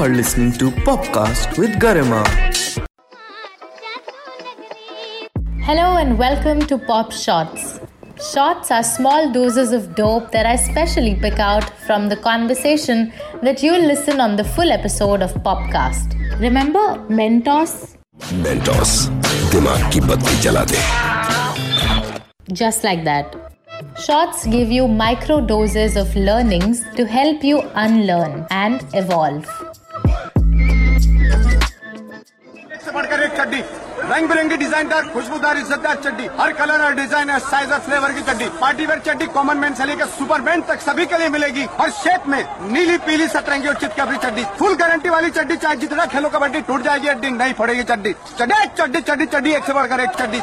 are listening to Popcast with Garima. Hello and welcome to Pop Shots. Shots are small doses of dope that I specially pick out from the conversation that you'll listen on the full episode of Popcast. Remember Mentos? Mentos दिमाग की बत्ती जला दे Just like that. Shots give you micro doses of learnings to help you unlearn and evolve. चड्डी। रंग बिरंगी डिजाइनदार खुशबूदार इज्जतदार चड्डी। हर कलर और डिज़ाइन और साइज़ और फ्लेवर की चड्डी। पार्टी वेयर चड्डी कॉमन मैन से लेकर सुपर मैन तक सभी के लिए मिलेगी। हर शेप में नीली पीली सतरंगी और चितकबरी चड्डी। फुल गारंटी वाली चड्डी चाहे जितना खेलो कबड्डी टूट जाएगी अड्डी नहीं फोड़ेगी चड्डी। चड्डी चड्डी चड्डी चड्डी एक से बढ़कर एक चड्डी।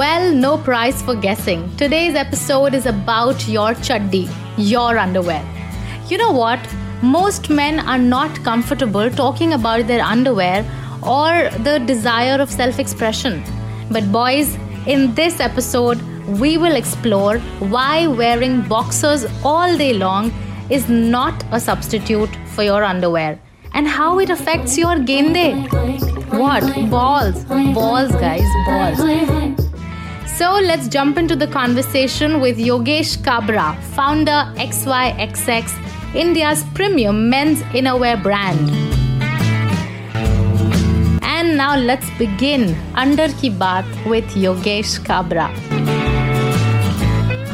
Well, no prize for guessing. Today's episode is about your chaddi, your underwear. You know what? Most men are not comfortable talking about their underwear or the desire of self expression. But, boys, in this episode, we will explore why wearing boxers all day long is not a substitute for your underwear and how it affects your game day. What? Balls. Balls, guys, balls. So let's jump into the conversation with Yogesh Kabra, founder XYXX, India's premium men's innerwear brand. And now let's begin Under Ki Baat with Yogesh Kabra.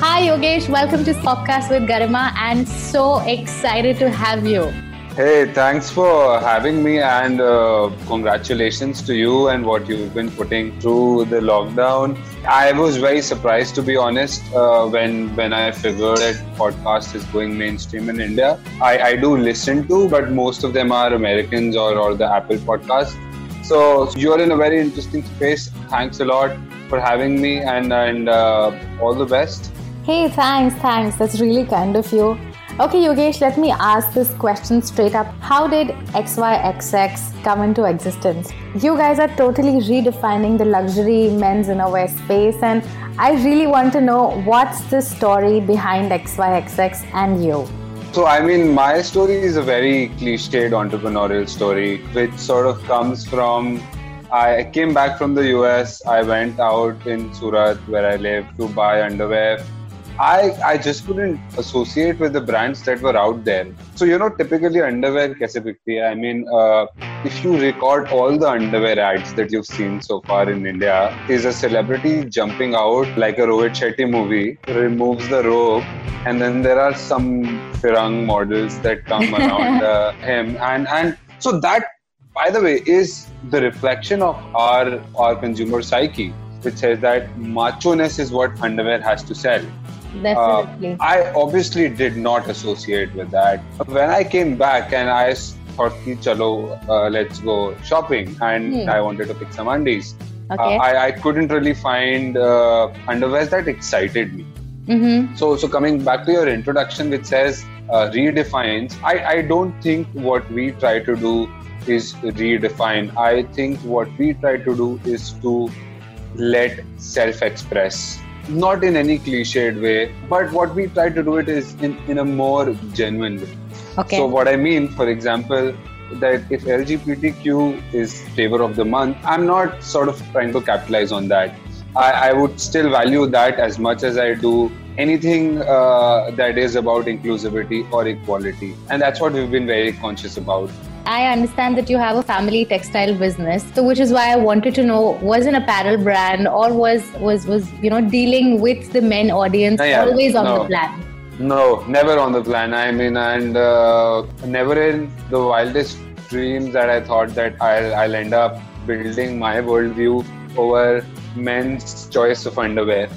Hi Yogesh, welcome to Popcast with Garima and so excited to have you. Hey, thanks for having me and uh, congratulations to you and what you've been putting through the lockdown. I was very surprised, to be honest, uh, when when I figured that podcast is going mainstream in India. I, I do listen to, but most of them are Americans or, or the Apple podcast. So you're in a very interesting space. Thanks a lot for having me and and uh, all the best. Hey, thanks, thanks. That's really kind of you. Okay, Yogesh, let me ask this question straight up. How did XYXX come into existence? You guys are totally redefining the luxury men's innerwear space, and I really want to know what's the story behind XYXX and you. So, I mean, my story is a very cliched entrepreneurial story, which sort of comes from I came back from the US. I went out in Surat, where I live, to buy underwear. I, I just couldn't associate with the brands that were out there. So, you know, typically underwear kaise bikti? I mean, uh, if you record all the underwear ads that you've seen so far in India, is a celebrity jumping out like a Rohit Shetty movie, removes the robe, and then there are some Firang models that come around uh, him. And, and so that, by the way, is the reflection of our, our consumer psyche, which says that macho-ness is what underwear has to sell. Definitely. Uh, I obviously did not associate with that. When I came back and I thought, chalo, uh, let's go shopping, and Hmm. I wanted to pick some undies. Okay. Uh, I, I couldn't really find uh, underwear that excited me. mm-hmm. So, so coming back to your introduction, which says uh, redefines, I, I don't think what we try to do is redefine. I think what we try to do is to let self express. Not in any cliched way, but what we try to do it is in, in a more genuine way. Okay. So, what I mean, for example, that if LGBTQ is flavor of the month, I'm not sort of trying to capitalize on that. I, I would still value that as much as I do anything uh, that is about inclusivity or equality. And that's what we've been very conscious about. I understand that you have a family textile business, so which is why I wanted to know was an apparel brand or was was was you know dealing with the men audience Yeah, always on No. the plan. No, never on the plan. I mean, and uh, never in the wildest dreams that I thought that I'll, I'll end up building my worldview over men's choice of underwear,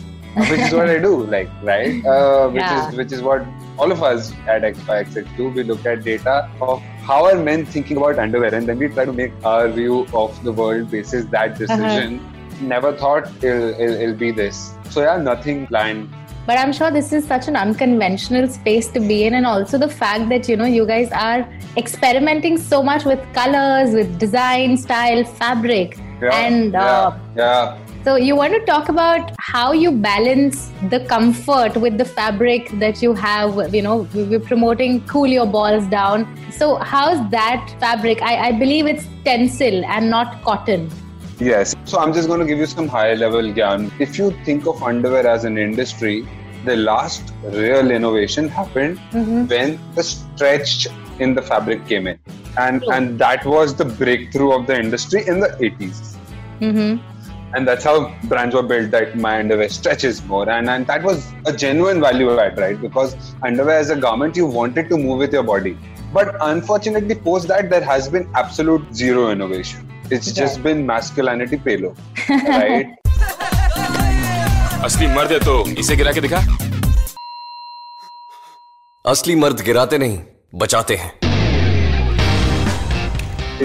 which is what I do, like, right? Uh, which Yeah. is which is what all of us at XYXX do. We look at data of how are men thinking about underwear, and then we try to make our view of the world basis that uh-huh. decision. Never thought it'll, it'll, it'll be this. So yeah, nothing planned But I'm sure this is such an unconventional space to be in, and also the fact that you know you guys are experimenting so much with colors, with design, style, fabric, Yeah, and uh, yeah, yeah. So you want to talk about how you balance the comfort with the fabric that you have. You know, we're promoting cool your balls down. So how's that fabric? I, I believe it's tencel and not cotton. Yes. So I'm just going to give you some high level gyan. If you think of underwear as an industry, the last real innovation happened Mm-hmm. when the stretch in the fabric came in. And True. and that was the breakthrough of the industry in the 80s. Mm-hmm. And that's how brands were built that my underwear stretches more. And, and that was a genuine value add, right? Because underwear as a garment, you wanted to move with your body. But unfortunately, post that, there has been absolute zero innovation. It's just been masculinity payload, right? असली मर्द है तो इसे गिरा के दिखा असली मर्द गिराते नहीं बचाते हैं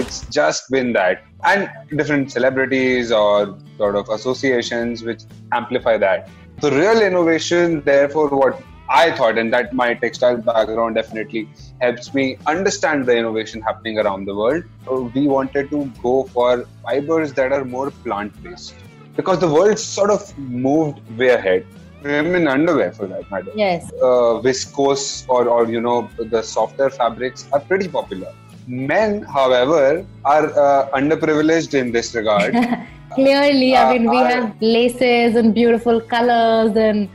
it's just been that and different celebrities or sort of associations which amplify that the real innovation therefore what i thought and that my textile background definitely helps me understand the innovation happening around the world So we wanted to go for fibers that are more plant based because the world sort of moved way ahead women underwear for that matter Yes. uh, viscose or, or you know the softer fabrics are pretty popular. Men, however, are uh, underprivileged in this regard. Clearly, I Uh, mean, we I- have laces and beautiful colors and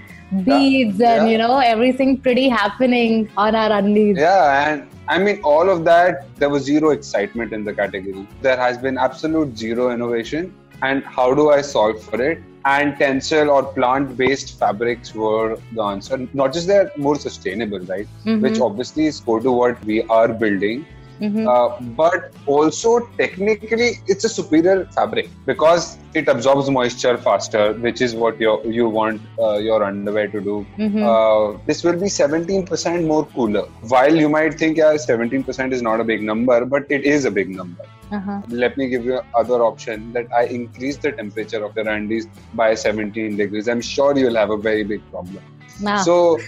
beads and, yeah. you know, everything pretty happening on our undies. yeah, and I mean all of that. There was zero excitement in the category. There has been absolute zero innovation. And how do I solve for it? And tencel or plant-based fabrics were the answer. Not just they're more sustainable, right? Mhm. Which obviously is core to what we are building. Mhm. Uh, but also technically it's a superior fabric because it absorbs moisture faster which is what you you want uh, your underwear to do Mhm. uh, this will be 17% more cooler while you might think yeah 17% is not a big number but it is a big number Uh-huh. let me give you other option that i increase the temperature of your undies by 17 degrees i'm sure you'll have a very big problem Wow. so,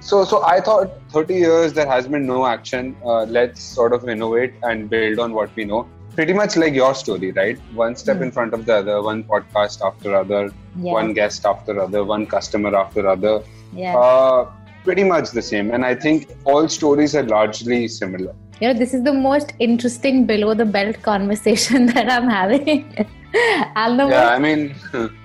so, so I thought 30 years there has been no action. Uh, let's sort of innovate and build on what we know. Pretty much like your story, right? One step in front of the other, one podcast after other, one guest after other, one customer after other. yes. Uh, pretty much the same. And I think all stories are largely similar. you know, this is the most interesting below the belt conversation that I'm having. and the Yeah, most I mean,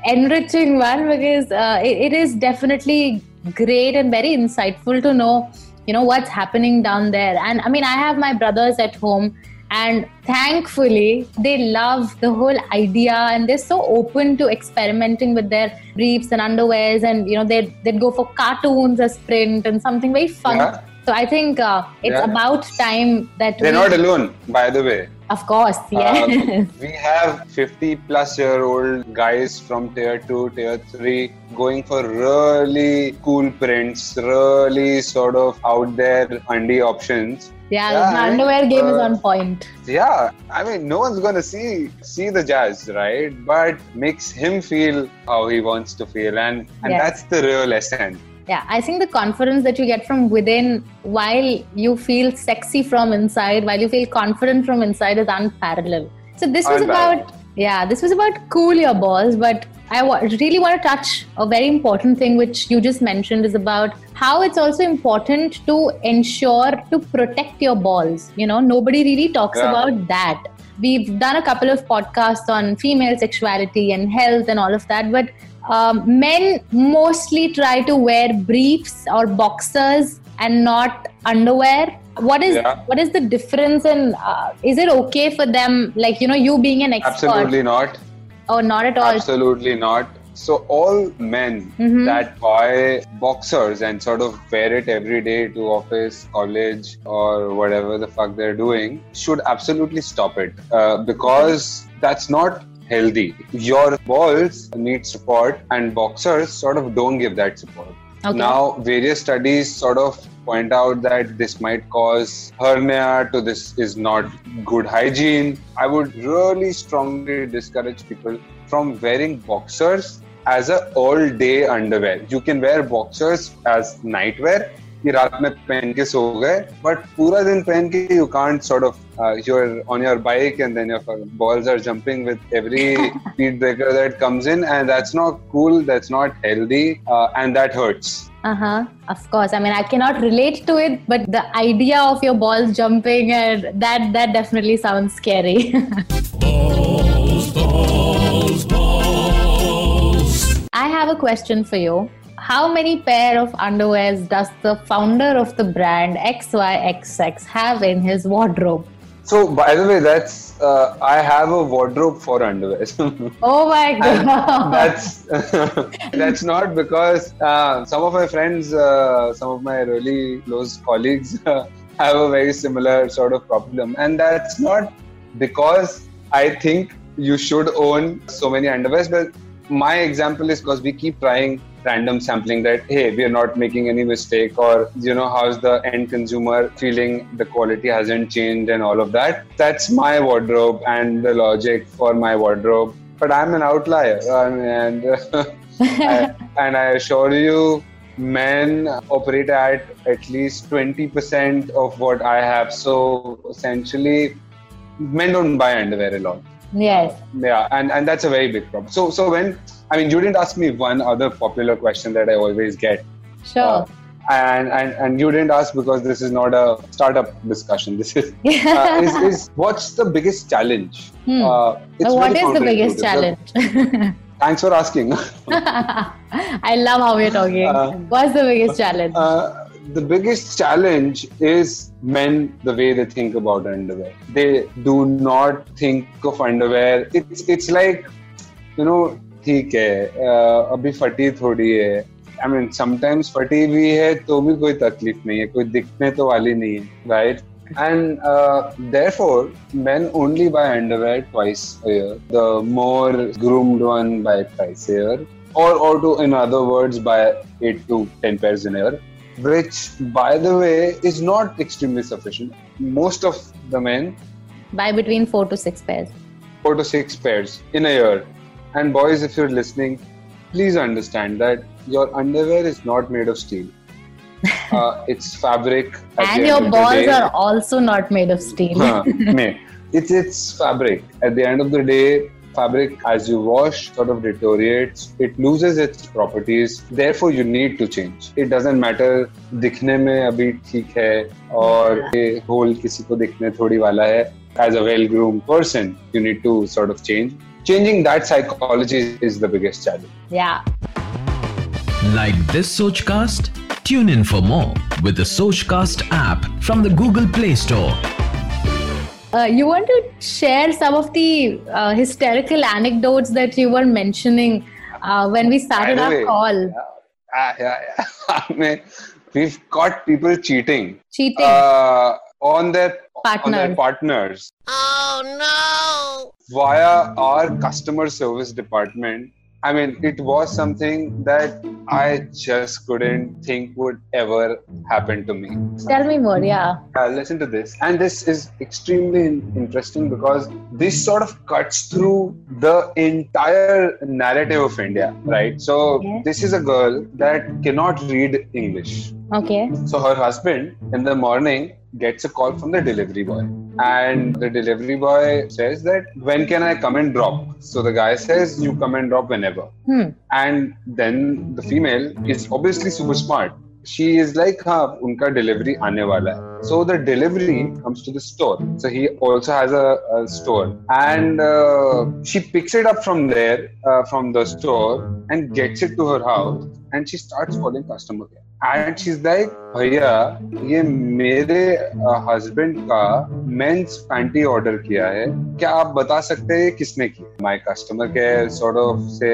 enriching one because uh, it, it is definitely great and very insightful to know you know what's happening down there and i mean i have my brothers at home and thankfully they love the whole idea and they're so open to experimenting with their briefs and underwears and you know they'd, they'd go for cartoons as print and something very fun Yeah. So i think uh, it's Yeah. about time that they're we, not alone, by the way. of course yes Uh, we have 50 plus year old guys from tier 2, tier 3 going for really cool prints, really sort of out there undie options. yeah, Yeah, the I mean, underwear game is uh, on point Yeah, I mean, no one's gonna see see the jazz, right? But makes him feel how he wants to feel, and and Yes. that's the real essence. Yeah, I think the confidence that you get from within while you feel sexy from inside, while you feel confident from inside is unparalleled. So this was about yeah, this was about cool your balls, but I really want to touch a very important thing which you just mentioned is about how it's also important to ensure to protect your balls. You know, nobody really talks Yeah. about that. We've done a couple of podcasts on female sexuality and health and all of that, but um, men mostly try to wear briefs or boxers and not underwear. What is Yeah. what is the difference and uh, is it okay for them? Like you know, you being an expert, Absolutely not. or not at all? Absolutely not. So all men Mhm. that buy boxers and sort of wear it every day to office, college, or whatever the fuck they're doing should absolutely stop it uh, because that's not healthy. Your balls need support, and boxers sort of don't give that support. Okay. Now, various studies sort of point out that this might cause hernia to this is not good hygiene. I would really strongly discourage people from wearing boxers as a all day underwear. You can wear boxers as nightwear कि रात में पहन के सो गए but पूरा दिन पहन के you can't sort of you're on your bike and then your balls are jumping with every speed breaker that comes in and that's not cool that's not healthy uh, and that hurts. Uh-huh. Of course. I mean i cannot relate to it but the idea of your balls jumping and that that definitely sounds scary. Balls, balls, balls. i have a question for you. How many pair of underwears does the founder of the brand XYXX have in his wardrobe? So, by the way, that's uh, I have a wardrobe for underwear. oh my god! that's that's not because uh, some of my friends, uh, some of my really close colleagues have a very similar sort of problem, and that's not because I think you should own so many underwears, but my example is because we keep trying random sampling that hey we are not making any mistake or you know how's the end consumer feeling? The quality hasn't changed and all of that. That's my wardrobe and the logic for my wardrobe. But i'm an outlier and I, and i assure you men operate at at least 20% of what i have. So essentially men don't buy underwear a lot Yes. Yeah, and, and that's a very big problem. So so when I mean you didn't ask me one other popular question that I always get. Sure. Uh, and, and and you didn't ask because this is not a startup discussion. This is uh, is, is, what's the biggest challenge? Hmm. Uh, what is the biggest challenge? Thanks for asking. I love how we're talking. Uh, what's the biggest challenge? Uh, the biggest challenge is men the way they think about underwear. They do not think of underwear. It's it's like you know ठीक है अभी फटी थोड़ी है I mean sometimes फटी भी है तो भी कोई तकलीफ नहीं है कोई दिखने तो वाली नहीं है right and uh, therefore men only buy underwear twice a year the more groomed one buy twice a year or or to in other words buy 8 to 10 pairs in a year which, by the way, is not extremely sufficient. Most of the men buy between four to six pairs. Four to six pairs in a year. And boys, if you're listening, please understand that your underwear is not made of steel. Uh, it's fabric. and your balls are also not made of steel. it's it's fabric. At the end of the day, fabric as you wash sort of deteriorates it loses its properties therefore you need to change it doesn't matter दिखने में अभी ठीक है और ये whole किसी को दिखने थोड़ी वाला है as a well groomed person you need to sort of change changing that psychology is the biggest challenge yeah like this sochcast tune in for more with the sochcast app from the google play store uh, you want to share some of the uh, hysterical anecdotes that you were mentioning uh, when we started our call. Yeah, yeah, yeah. I mean, we've got people cheating. Cheating. Uh, on their, partners. on their partners. Oh no! Via our customer service department I mean, it was something that I just couldn't think would ever happen to me. Tell me more, yeah. Uh, listen to this. And this is extremely interesting because this sort of cuts through the entire narrative of India, right? So, okay. this is a girl that cannot read English. Okay. So, her husband in the morning gets a call from the delivery boy. And the delivery boy says that, when can I come and drop? So the guy says, you come and drop whenever. Hmm. And then the female is obviously super smart. She is like, ha, unka delivery aane wala. So the delivery comes to the store. So he also has a, a store. And uh, she picks it up from there, uh, from the store, and gets it to her house. And she starts calling customer care. And she's like भैया ये मेरे husband का mains panty order किया है क्या आप बता सकते हैं किसने किया my customer care sort of से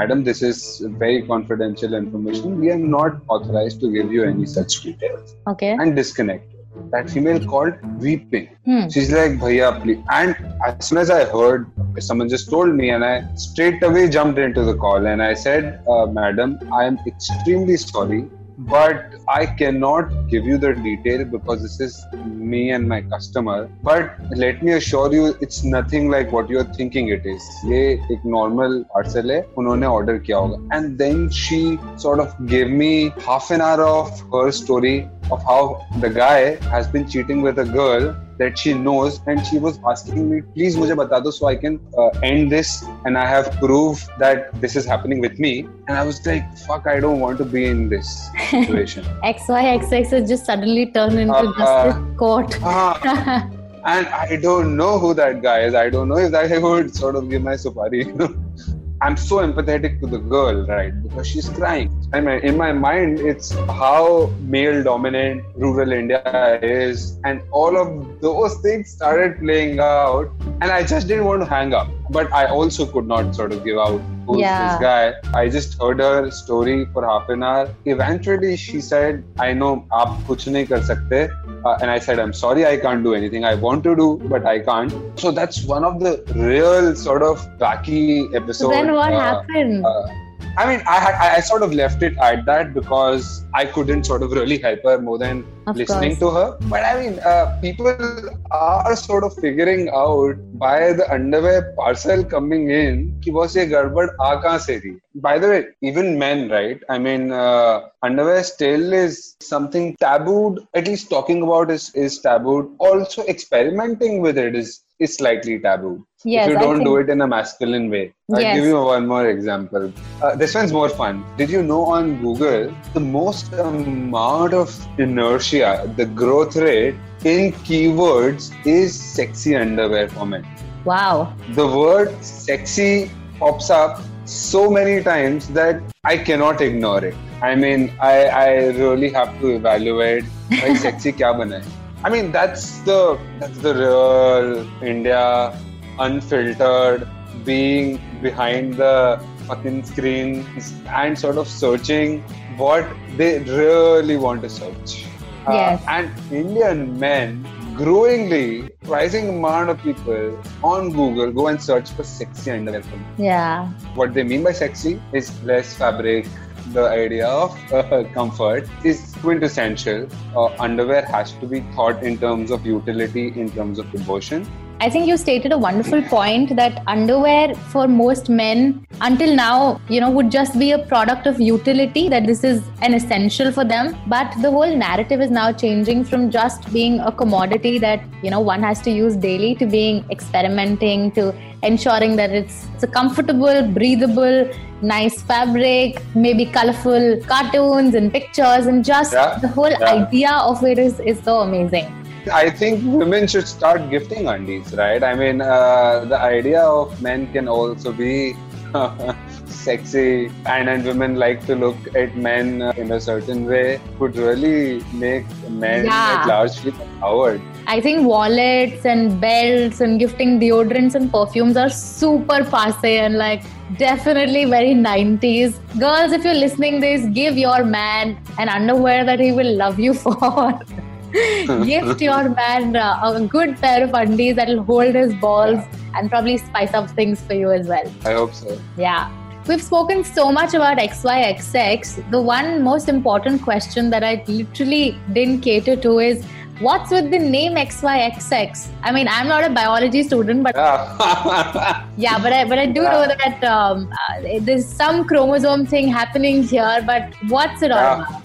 madam this is very confidential information we are not authorised to give you any such details okay and disconnect that female called weeping. Hmm. She's like, Bhaiya, please. And as soon as I heard, someone just told me, and I straight away jumped into the call and I said, uh, Madam, I am extremely sorry but I cannot give you the detail because this is me and my customer. But let me assure you, it's nothing like what you're thinking it is. ये एक normal parcel है उन्होंने order किया होगा. And then she sort of gave me half an hour of her story of how the guy has been cheating with a girl that she knows and she was asking me please mujhe bata do so i can uh, end this and i have proof that this is happening with me. And i was like fuck i don't want to be in this situation. XYXX has just suddenly turned into Uh, justice court. Ah, and i don't know who that guy is. I don't know if that guy would sort of give my supari you know I'm so empathetic to the girl, right? Because she's crying. I mean, in my mind, it's how male dominant rural India is. And all of those things started playing out. And I just didn't want to hang up but I also could not sort of give out who's yeah. this guy. I just heard her story for half an hour. Eventually, she said, I know aap kuch nahi kar sakte. Uh, and I said, I'm sorry, I can't do anything. I want to do, but I can't. So that's one of the real sort of wacky episodes. So then what uh, happened? Uh, I mean, I, I sort of left it at that because I couldn't sort of really help her more than of listening course. to her. But I mean, uh, people are sort of figuring out by the underwear parcel coming in ki boss ye garbad aa se thi. By the way, even men, right? I mean, uh, underwear still is something tabooed. At least talking about is is tabooed. Also, experimenting with it is is slightly taboo. Yes, if you don't do it in a masculine way. I'll Yes. give you one more example. Uh, this one's more fun. Did you know on Google the most amount of inertia, the growth rate in keywords is sexy underwear for men? wow. The word sexy pops up so many times that I cannot ignore it. I mean, I, I really have to evaluate why sexy kya hai. I mean, that's the that's the real India, unfiltered, being behind the fucking screen and sort of searching what they really want to search. Uh, Yes. and Indian men, growingly, rising amount of people on Google go and search for sexy underwear. Yeah. What they mean by sexy is less fabric. The idea of uh, comfort is quintessential. Uh, underwear has to be thought in terms of utility, in terms of devotion. I think you stated a wonderful point that underwear for most men until now, you know, would just be a product of utility, that this is an essential for them. But the whole narrative is now changing from just being a commodity that, you know, one has to use daily to being experimenting to ensuring that it's, it's a comfortable, breathable, nice fabric, maybe colorful cartoons and pictures, and just Yeah, the whole yeah. idea of it is, is so amazing. I think women should start gifting undies, right? I mean, uh, the idea of men can also be sexy, and, and women like to look at men in a certain way, could really make men Yeah. at large feel empowered. I think wallets and belts and gifting deodorants and perfumes are super passe and like definitely very 90s. Girls, if you're listening this, give your man an underwear that he will love you for. Gift your man uh, a good pair of undies that'll hold his balls and probably spice up things for you as well. I hope so. Yeah. We've spoken so much about XYXX. The one most important question that I literally didn't cater to is what's with the name XYXX? I mean, I'm not a biology student, but Yeah. but I but I do Yeah. know that um, uh, there's some chromosome thing happening here. But what's it all Yeah. about?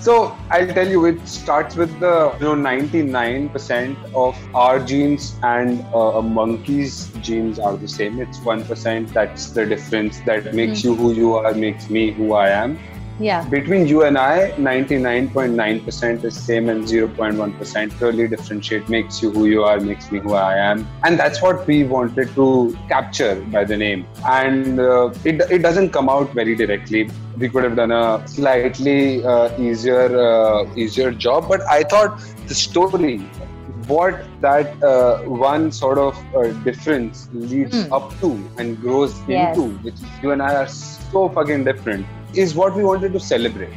So I'll tell you, it starts with the you know 99% of our genes and uh, a monkey's genes are the same. It's one percent. That's the difference that makes you who you are, makes me who I am. Yeah. Between you and I, 99.9% is same and 0.1% really differentiate, makes you who you are, makes me who I am. And that's what we wanted to capture by the name. And uh, it, it doesn't come out very directly. We could have done a slightly uh, easier uh, easier job, but I thought the story, what that uh, one sort of uh, difference leads Hmm. up to and grows Yes. into, which is you and I are so fucking different, is what we wanted to celebrate.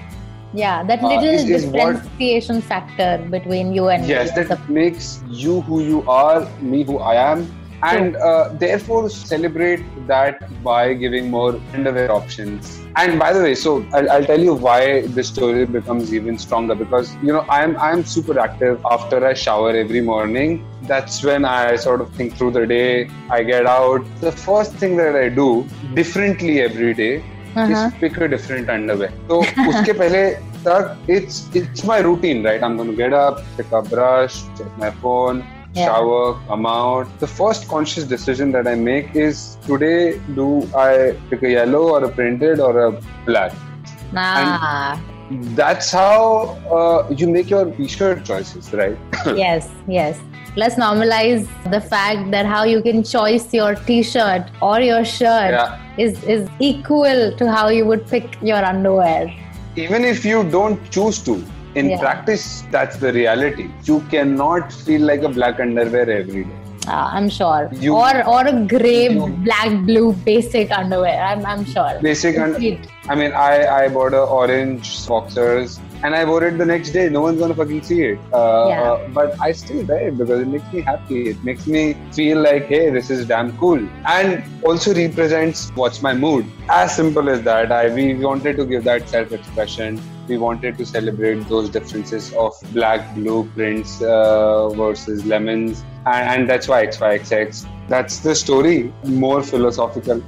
Yeah, that Uh, little is- is what- differentiation factor between you and Yes, that makes you who you are, me who I am, and uh, therefore celebrate that by giving more underwear options. And by the way so I'll, I'll, tell you why this story becomes even stronger. Because you know i'm i'm super active after i shower every morning. That's when i sort of think through the day. I get out. The first thing that i do differently every day uh-huh. pick a different underwear so uske pehle tak it's it's my routine right i'm going to get up pick up brush check my phone yeah. shower, come out. The first conscious decision that I make is today do I pick a yellow or a printed or a black? Ah. And that's how uh, you make your t-shirt choices, right? yes, yes. Let's normalize the fact that how you can choose your t-shirt or your shirt yeah. Is, is equal to how you would pick your underwear. Even if you don't choose to, in yeah. practice that's the reality you cannot feel like a black underwear every day uh, I'm sure. You, or or a grey, black, blue basic underwear. I'm I'm sure. Basic underwear. I mean, I I bought a orange boxers and I wore it the next day. No one's gonna fucking see it. Uh, yeah. uh, but I still wear it because it makes me happy. It makes me feel like, hey, this is damn cool, and also represents what's my mood. As simple as that. I we wanted to give that self-expression. We wanted to celebrate those differences of black, blue prints uh, versus lemons, and, and that's why XYXX. That's the story. More philosophical.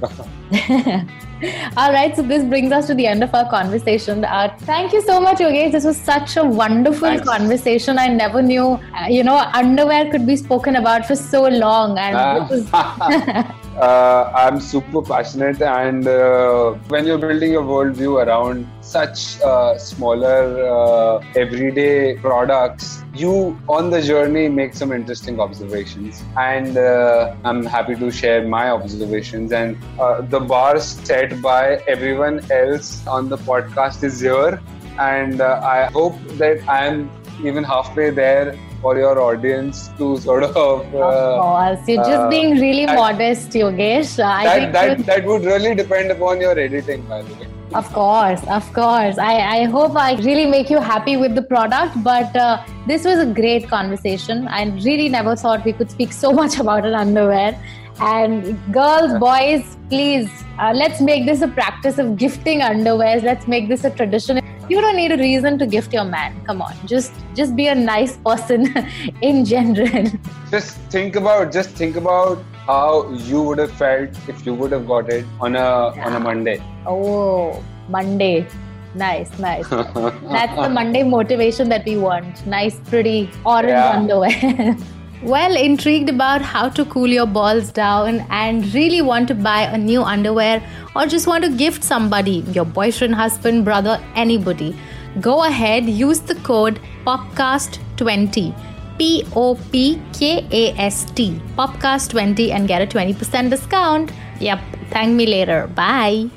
All right, so this brings us to the end of our conversation. Uh, thank you so much, Yogesh. This was such a wonderful Thanks. conversation. I never knew, uh, you know, underwear could be spoken about for so long, and uh, was... uh, I'm super passionate, and uh, when you're building your worldview around such uh, smaller, uh, everyday products, you on the journey make some interesting observations, and uh, I'm happy to share my observations. And uh, the bar set by everyone else on the podcast is here, and I hope that I'm even halfway there for your audience to sort of. Uh, of course, you're just uh, being really modest, Yogesh. I that that, that would really depend upon your editing, by the way. Of course, of course. I, I hope I really make you happy with the product. But uh, this was a great conversation. I really never thought we could speak so much about an underwear. And girls, boys, please, uh, let's make this a practice of gifting underwears. Let's make this a tradition. You don't need a reason to gift your man. Come on just just be a nice person in general. Just think about just think about how you would have felt if you would have got it on a yeah. on a monday. Oh monday. Nice nice. That's the monday motivation that we want. Nice pretty orange yeah. underwear Well, intrigued about how to cool your balls down and really want to buy a new underwear or just want to gift somebody, your boyfriend, husband, brother, anybody? Go ahead, use the code POPKAST20. P O P K A S T, POPKAST20 and get a 20% discount. Yep, thank me later. Bye.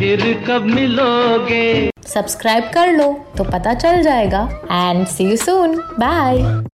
फिर कब मिलोगे? Subscribe कर लो तो पता चल जाएगा। And see you soon bye